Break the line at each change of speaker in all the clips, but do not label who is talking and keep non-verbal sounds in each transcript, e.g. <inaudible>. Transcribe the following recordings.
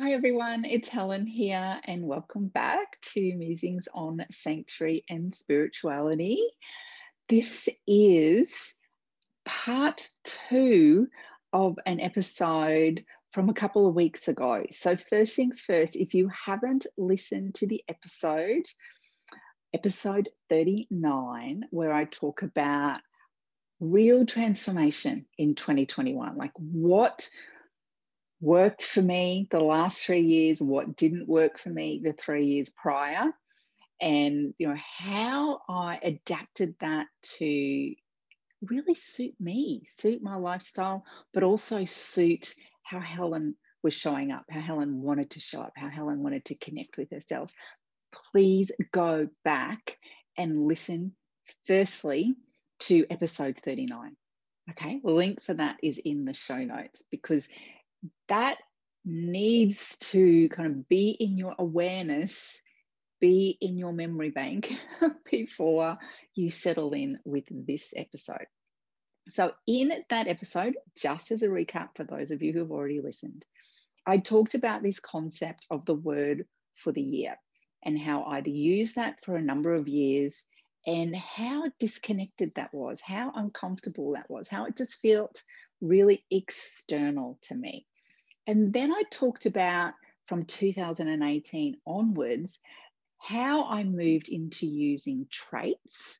Hi, everyone. It's Helen here, and welcome back to Musings on Sanctuary and Spirituality. This is part two of an episode from a couple of weeks ago. So, first things first, if you haven't listened to the episode, episode 39, where I talk about real transformation in 2021, like what worked for me the last three years, what didn't work for me the three years prior, and you know how I adapted that to really suit me, suit my lifestyle, but also suit how Helen was showing up, how Helen wanted to show up, how Helen wanted to connect with herself. Please go back and listen firstly to episode 39. Okay, the link for that is in the show notes because that needs to kind of be in your awareness, be in your memory bank <laughs> before you settle in with this episode. So, in that episode, just as a recap for those of you who have already listened, I talked about this concept of the word for the year and how I'd used that for a number of years and how disconnected that was, how uncomfortable that was, how it just felt really external to me. And then I talked about from 2018 onwards how I moved into using traits,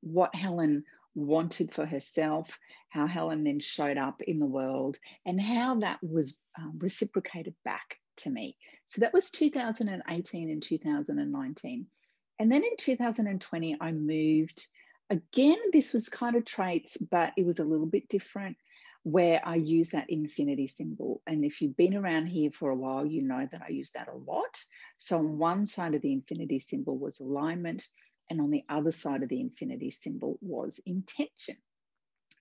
what Helen wanted for herself, how Helen then showed up in the world, and how that was um, reciprocated back to me. So that was 2018 and 2019. And then in 2020, I moved. Again, this was kind of traits, but it was a little bit different where I use that infinity symbol. And if you've been around here for a while, you know that I use that a lot. So on one side of the infinity symbol was alignment, and on the other side of the infinity symbol was intention.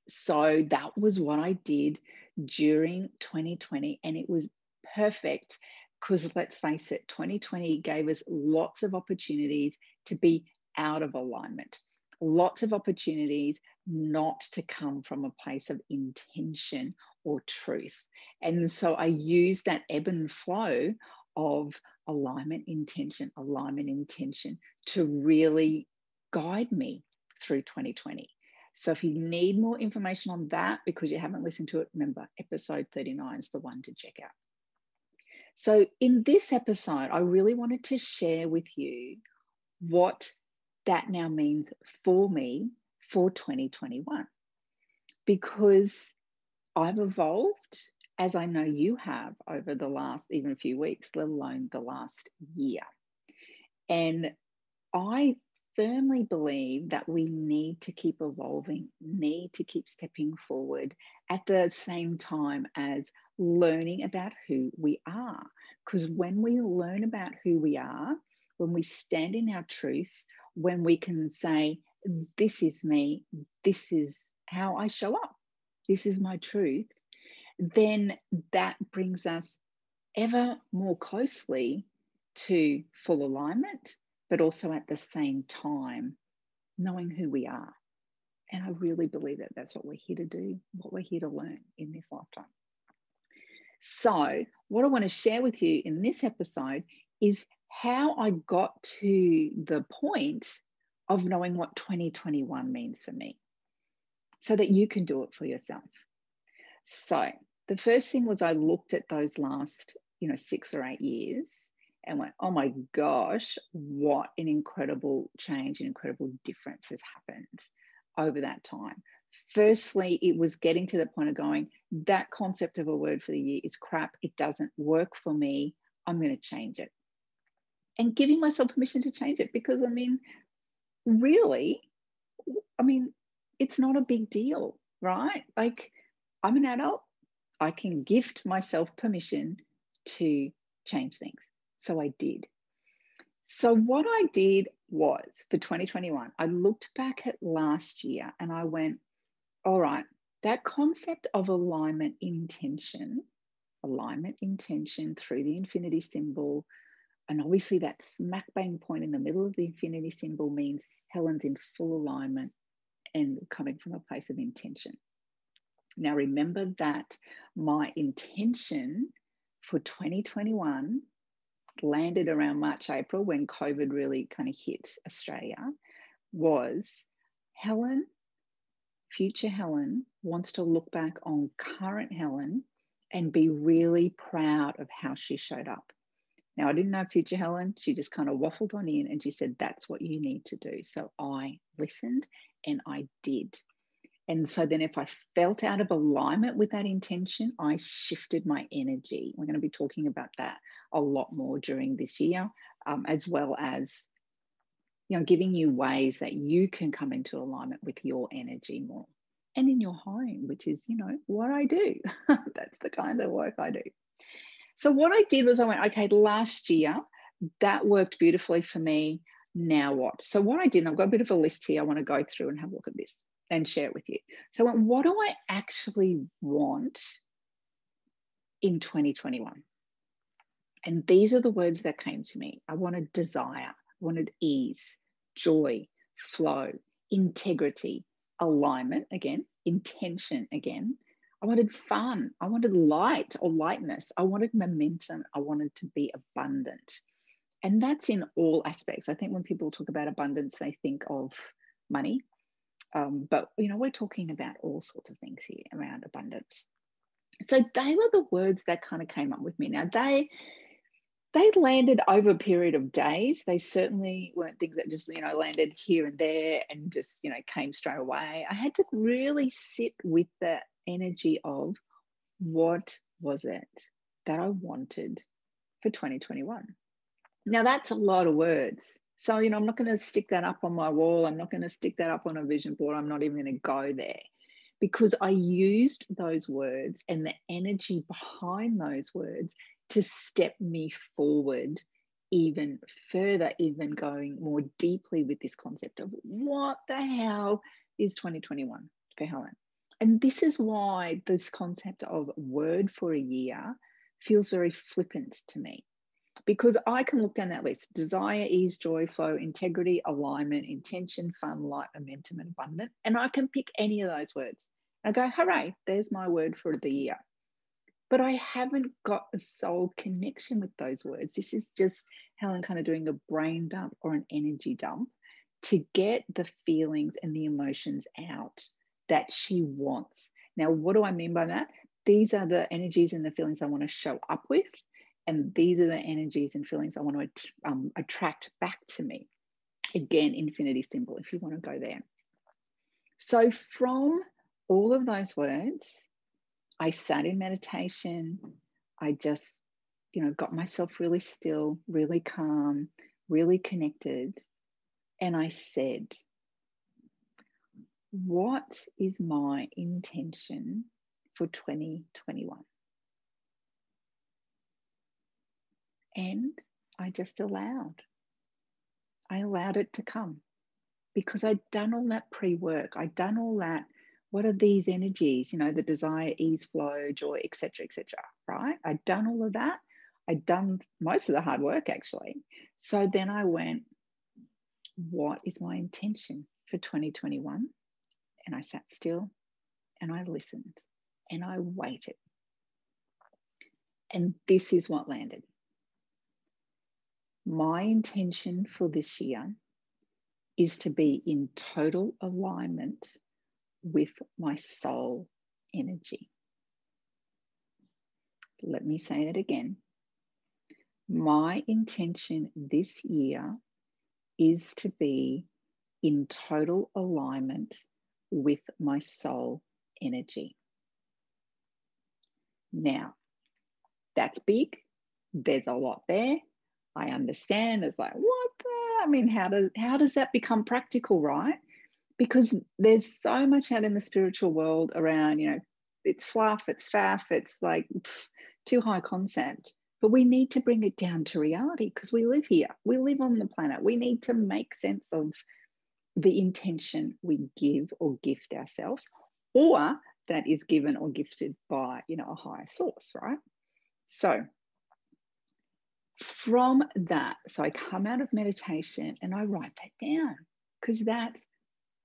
So that was what I did during 2020, and it was perfect because let's face it, 2020 gave us lots of opportunities to be out of alignment, lots of opportunities not to come from a place of intention or truth. And so I use that ebb and flow of alignment, intention, alignment, intention to really guide me through 2020. So if you need more information on that because you haven't listened to it, remember episode 39 is the one to check out. So in this episode, I really wanted to share with you what that now means for me for 2021 because I've evolved as I know you have over the last even a few weeks, let alone the last year. And I firmly believe that we need to keep evolving, need to keep stepping forward at the same time as learning about who we are. Because when we learn about who we are, when we stand in our truth, when we can say, this is me, this is how I show up, this is my truth, then that brings us ever more closely to full alignment, but also at the same time knowing who we are. And I really believe that that's what we're here to do, what we're here to learn in this lifetime. So, what I want to share with you in this episode is how I got to the point of knowing what 2021 means for me so that you can do it for yourself. So, the first thing was I looked at those last, you know, six or eight years and went, oh my gosh, what an incredible change, an incredible difference has happened over that time. Firstly, it was getting to the point of going, that concept of a word for the year is crap. It doesn't work for me. I'm going to change it. And giving myself permission to change it because I mean, really, I mean, it's not a big deal, right? Like, I'm an adult, I can gift myself permission to change things. So I did. So, what I did was for 2021, I looked back at last year and I went, all right, that concept of alignment intention, alignment intention through the infinity symbol, and obviously that smack bang point in the middle of the infinity symbol means Helen's in full alignment and coming from a place of intention. Now, remember that my intention for 2021 landed around March, April when COVID really kind of hit Australia was Helen, future Helen, wants to look back on current Helen and be really proud of how she showed up. Now, I didn't know future Helen. She just kind of waffled on in and she said, That's what you need to do. So I listened and I did. And so then, if I felt out of alignment with that intention, I shifted my energy. We're going to be talking about that a lot more during this year, um, as well as you know, giving you ways that you can come into alignment with your energy more and in your home, which is, you know, what I do. <laughs> That's the kind of work I do. So, what I did was I went, okay, last year that worked beautifully for me. Now what? So, what I did, I've got a bit of a list here. I want to go through and have a look at this and share it with you. So, what do I actually want in 2021? And these are the words that came to me. I wanted desire, I wanted ease, joy, flow, integrity, alignment again, intention again. I wanted fun. I wanted light or lightness. I wanted momentum. I wanted to be abundant. And that's in all aspects. I think when people talk about abundance, they think of money, um, but you know, we're talking about all sorts of things here around abundance. So they were the words that kind of came up with me. Now they they landed over a period of days. They certainly weren't things that just, you know, landed here and there and just, you know, came straight away. I had to really sit with the energy of what was it that I wanted for 2021. Now that's a lot of words. So, you know, I'm not going to stick that up on my wall. I'm not going to stick that up on a vision board. I'm not even going to go there because I used those words and the energy behind those words to step me forward even further, even going more deeply with this concept of what the hell is 2021 for Helen. And this is why this concept of word for a year feels very flippant to me because I can look down that list desire, ease, joy, flow, integrity, alignment, intention, fun, light, momentum, and abundant. And I can pick any of those words. I go, hooray, there's my word for the year. But I haven't got a soul connection with those words. This is just Helen kind of doing a brain dump or an energy dump to get the feelings and the emotions out that she wants. Now, what do I mean by that? These are the energies and the feelings I want to show up with and these are the energies and feelings I want to um, attract back to me. Again, infinity symbol, if you want to go there. So, from all of those words, I sat in meditation. I just, you know, got myself really still, really calm, really connected. And I said, What is my intention for 2021? And I just allowed. I allowed it to come because I'd done all that pre work. I'd done all that. What are these energies? You know, the desire, ease, flow, joy, etc., etc. right? I'd done all of that. I'd done most of the hard work actually. So then I went, what is my intention for 2021? And I sat still and I listened and I waited. And this is what landed my intention for this year is to be in total alignment with my soul energy. Let me say it again. My intention this year is to be in total alignment with my soul energy. Now, that's big. There's a lot there. I understand. It's like, what the? I mean, how does how does that become practical, right? Because there's so much out in the spiritual world around, you know, it's fluff, it's faff, it's like pff, too high concept. But we need to bring it down to reality because we live here. We live on the planet. We need to make sense of the intention we give or gift ourselves, or that is given or gifted by, you know, a higher source, right? So from that, so I come out of meditation and I write that down because that's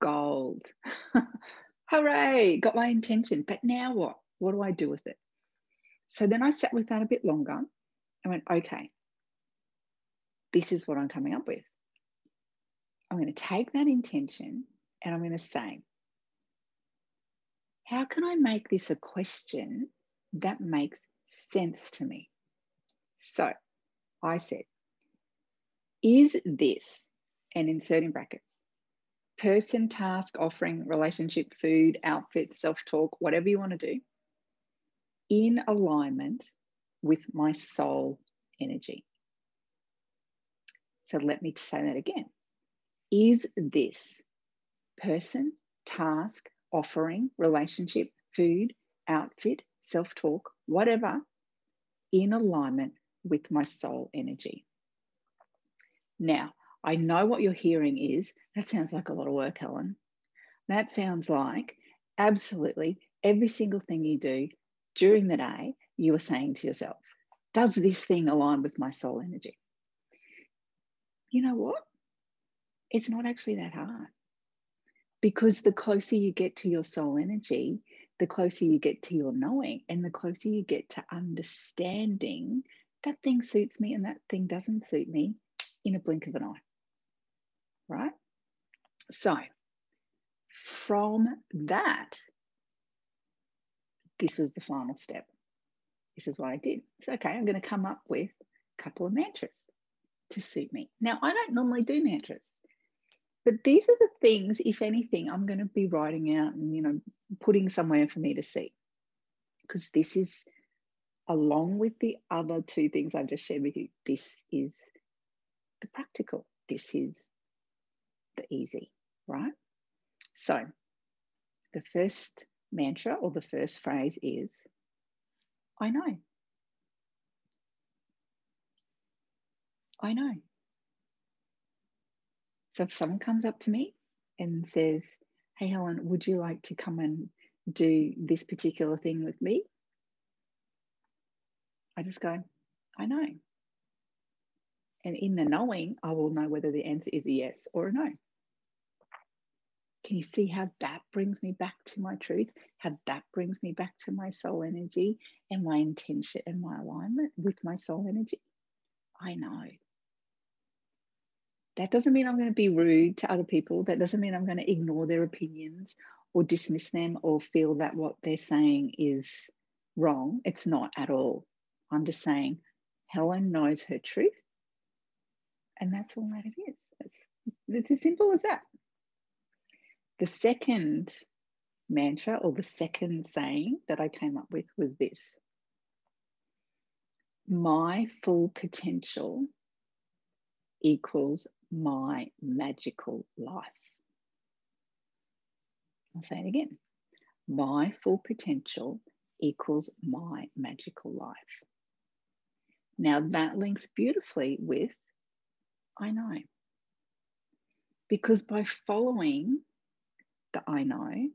gold. <laughs> Hooray, got my intention. But now what? What do I do with it? So then I sat with that a bit longer. and went, okay, this is what I'm coming up with. I'm going to take that intention and I'm going to say, how can I make this a question that makes sense to me? So I said, is this, and insert in brackets, person, task, offering, relationship, food, outfit, self talk, whatever you want to do, in alignment with my soul energy. So let me say that again. Is this person, task, offering, relationship, food, outfit, self talk, whatever, in alignment with my soul energy? Now, I know what you're hearing is that sounds like a lot of work, Helen. That sounds like absolutely every single thing you do during the day, you are saying to yourself, does this thing align with my soul energy? You know what? It's not actually that hard because the closer you get to your soul energy, the closer you get to your knowing, and the closer you get to understanding that thing suits me and that thing doesn't suit me in a blink of an eye. Right? So, from that, this was the final step. This is what I did. It's okay, I'm going to come up with a couple of mantras to suit me. Now, I don't normally do mantras, but these are the things, if anything, I'm going to be writing out and, you know, putting somewhere for me to see. Because this is, along with the other two things I've just shared with you, this is the practical. This is the easy, right? So the first mantra or the first phrase is I know. I know. So if someone comes up to me and says, Hey, Helen, would you like to come and do this particular thing with me? I just go, I know. And in the knowing, I will know whether the answer is a yes or a no. Can you see how that brings me back to my truth? How that brings me back to my soul energy and my intention and my alignment with my soul energy? I know. That doesn't mean I'm going to be rude to other people. That doesn't mean I'm going to ignore their opinions or dismiss them or feel that what they're saying is wrong. It's not at all. I'm just saying Helen knows her truth and that's all that it is. It's, it's as simple as that. The second mantra or the second saying that I came up with was this My full potential equals my magical life. I'll say it again. My full potential equals my magical life. Now that links beautifully with I know. Because by following the I know,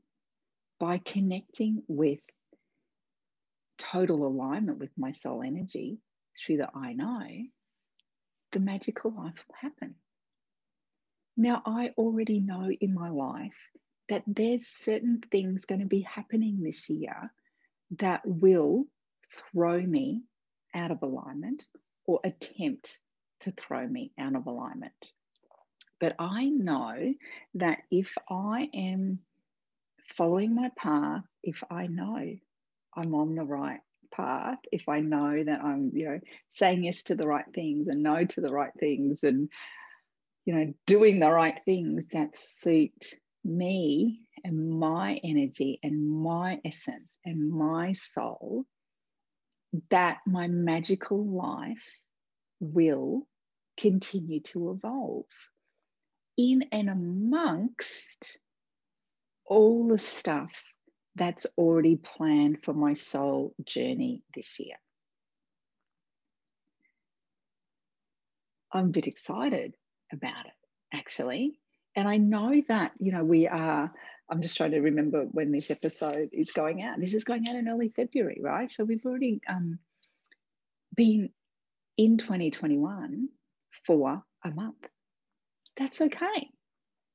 by connecting with total alignment with my soul energy through the I know, the magical life will happen. Now, I already know in my life that there's certain things going to be happening this year that will throw me out of alignment or attempt to throw me out of alignment. But I know that if I am following my path, if I know I'm on the right path, if I know that I'm, you know, saying yes to the right things and no to the right things and, you know, doing the right things that suit me and my energy and my essence and my soul, that my magical life will continue to evolve in and amongst all the stuff that's already planned for my soul journey this year. I'm a bit excited about it, actually. And I know that, you know, we are, I'm just trying to remember when this episode is going out. This is going out in early February, right? So we've already um, been in 2021 for a month. That's okay.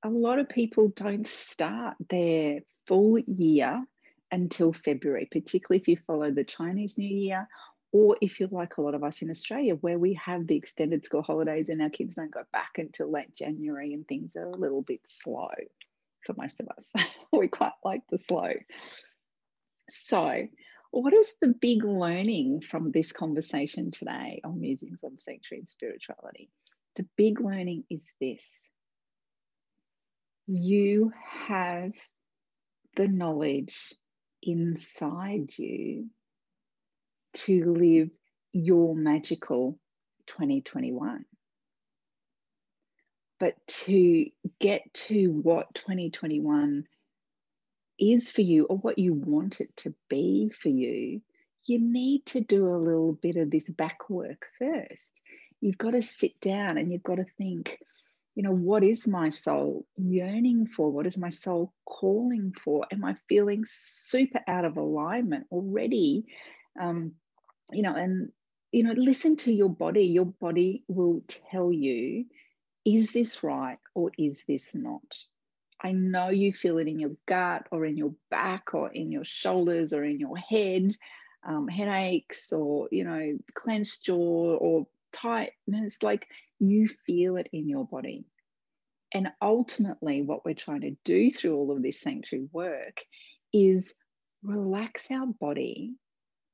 A lot of people don't start their full year until February, particularly if you follow the Chinese New Year, or if you're like a lot of us in Australia, where we have the extended school holidays and our kids don't go back until late January and things are a little bit slow for most of us. <laughs> we quite like the slow. So, what is the big learning from this conversation today on Musings on Sanctuary and Spirituality? The big learning is this you have the knowledge inside you to live your magical 2021. But to get to what 2021 is for you or what you want it to be for you, you need to do a little bit of this back work first. You've got to sit down and you've got to think, you know, what is my soul yearning for? What is my soul calling for? Am I feeling super out of alignment already? Um, you know, and, you know, listen to your body. Your body will tell you, is this right or is this not? I know you feel it in your gut or in your back or in your shoulders or in your head, um, headaches or, you know, clenched jaw or tightness. Like you feel it in your body. And ultimately, what we're trying to do through all of this sanctuary work is relax our body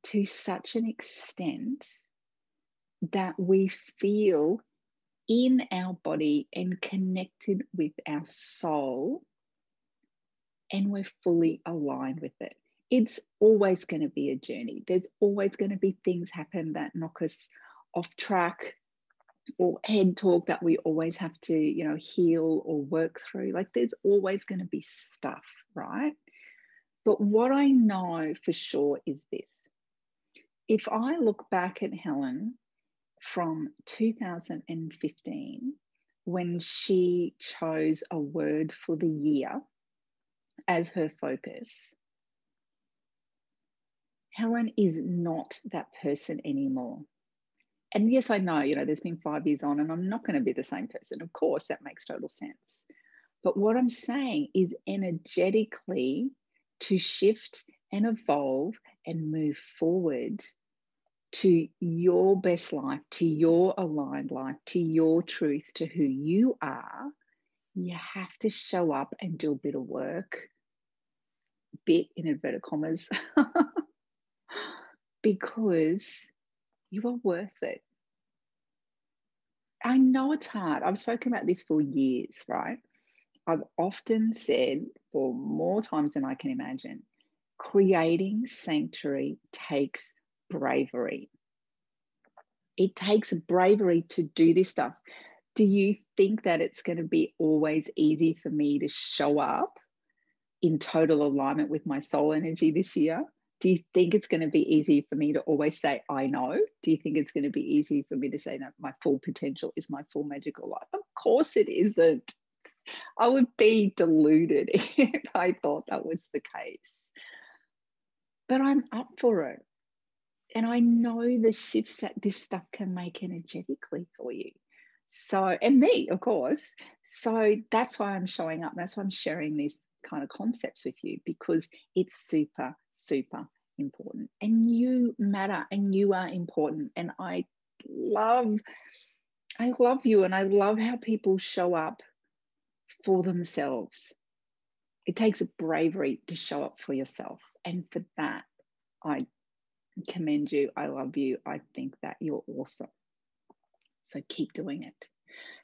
to such an extent that we feel in our body and connected with our soul, and we're fully aligned with it. It's always going to be a journey. There's always going to be things happen that knock us off track or head talk that we always have to, you know, heal or work through. Like there's always going to be stuff, right? But what I know for sure is this. If I look back at Helen from 2015 when she chose a word for the year as her focus. Helen is not that person anymore. And yes, I know, you know, there's been five years on, and I'm not going to be the same person. Of course, that makes total sense. But what I'm saying is energetically to shift and evolve and move forward to your best life, to your aligned life, to your truth, to who you are, you have to show up and do a bit of work, bit in inverted commas, <laughs> because you are worth it. I know it's hard. I've spoken about this for years, right? I've often said, for more times than I can imagine, creating sanctuary takes bravery. It takes bravery to do this stuff. Do you think that it's going to be always easy for me to show up in total alignment with my soul energy this year? Do you think it's going to be easy for me to always say, I know? Do you think it's going to be easy for me to say, no, my full potential is my full magical life? Of course it isn't. I would be deluded <laughs> if I thought that was the case. But I'm up for it and I know the shifts that this stuff can make energetically for you. So, and me, of course. So that's why I'm showing up. That's why I'm sharing these kind of concepts with you because it's super, super important. And you matter and you are important. And I love, I love you and I love how people show up for themselves. It takes a bravery to show up for yourself. And for that, I commend you. I love you. I think that you're awesome. So keep doing it.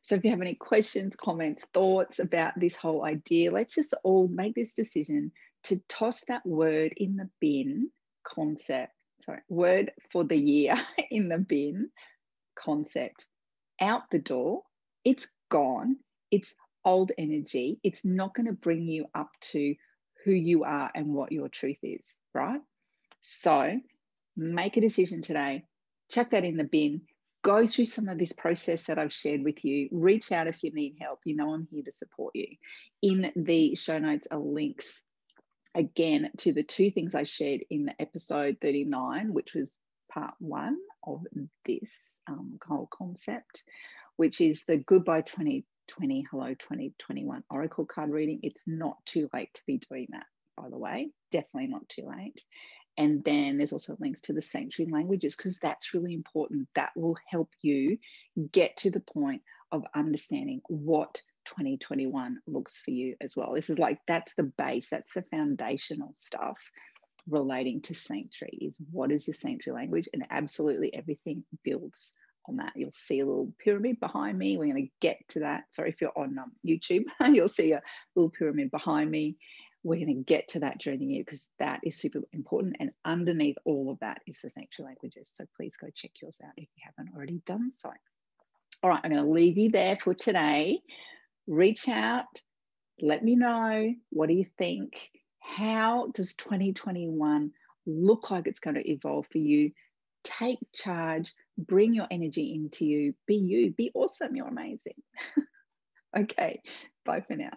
So if you have any questions, comments, thoughts about this whole idea, let's just all make this decision to toss that word in the bin concept, sorry, word for the year <laughs> in the bin concept out the door. It's gone. It's old energy. It's not going to bring you up to who you are and what your truth is, right? So make a decision today, chuck that in the bin, go through some of this process that I've shared with you. Reach out if you need help. You know, I'm here to support you. In the show notes are links again to the two things I shared in episode 39, which was part one of this um, whole concept, which is the Goodbye 2020, Hello 2021 Oracle card reading. It's not too late to be doing that by the way. Definitely not too late. And then there's also links to the sanctuary languages because that's really important. That will help you get to the point of understanding what 2021 looks for you as well. This is like that's the base, that's the foundational stuff relating to sanctuary is what is your sanctuary language? And absolutely everything builds on that. You'll see a little pyramid behind me. We're going to get to that. Sorry if you're on um, youtube. <laughs> You'll see a little pyramid behind me. We're going to get to that during the year because that is super important. And underneath all of that is the sanctuary languages. So please go check yours out if you haven't already done so. All right i'm going to leave you there for today reach out let me know what do you think how does 2021 look like it's going to evolve for you? Take charge, bring your energy into you, be you, be awesome, you're amazing. <laughs> okay, bye for now.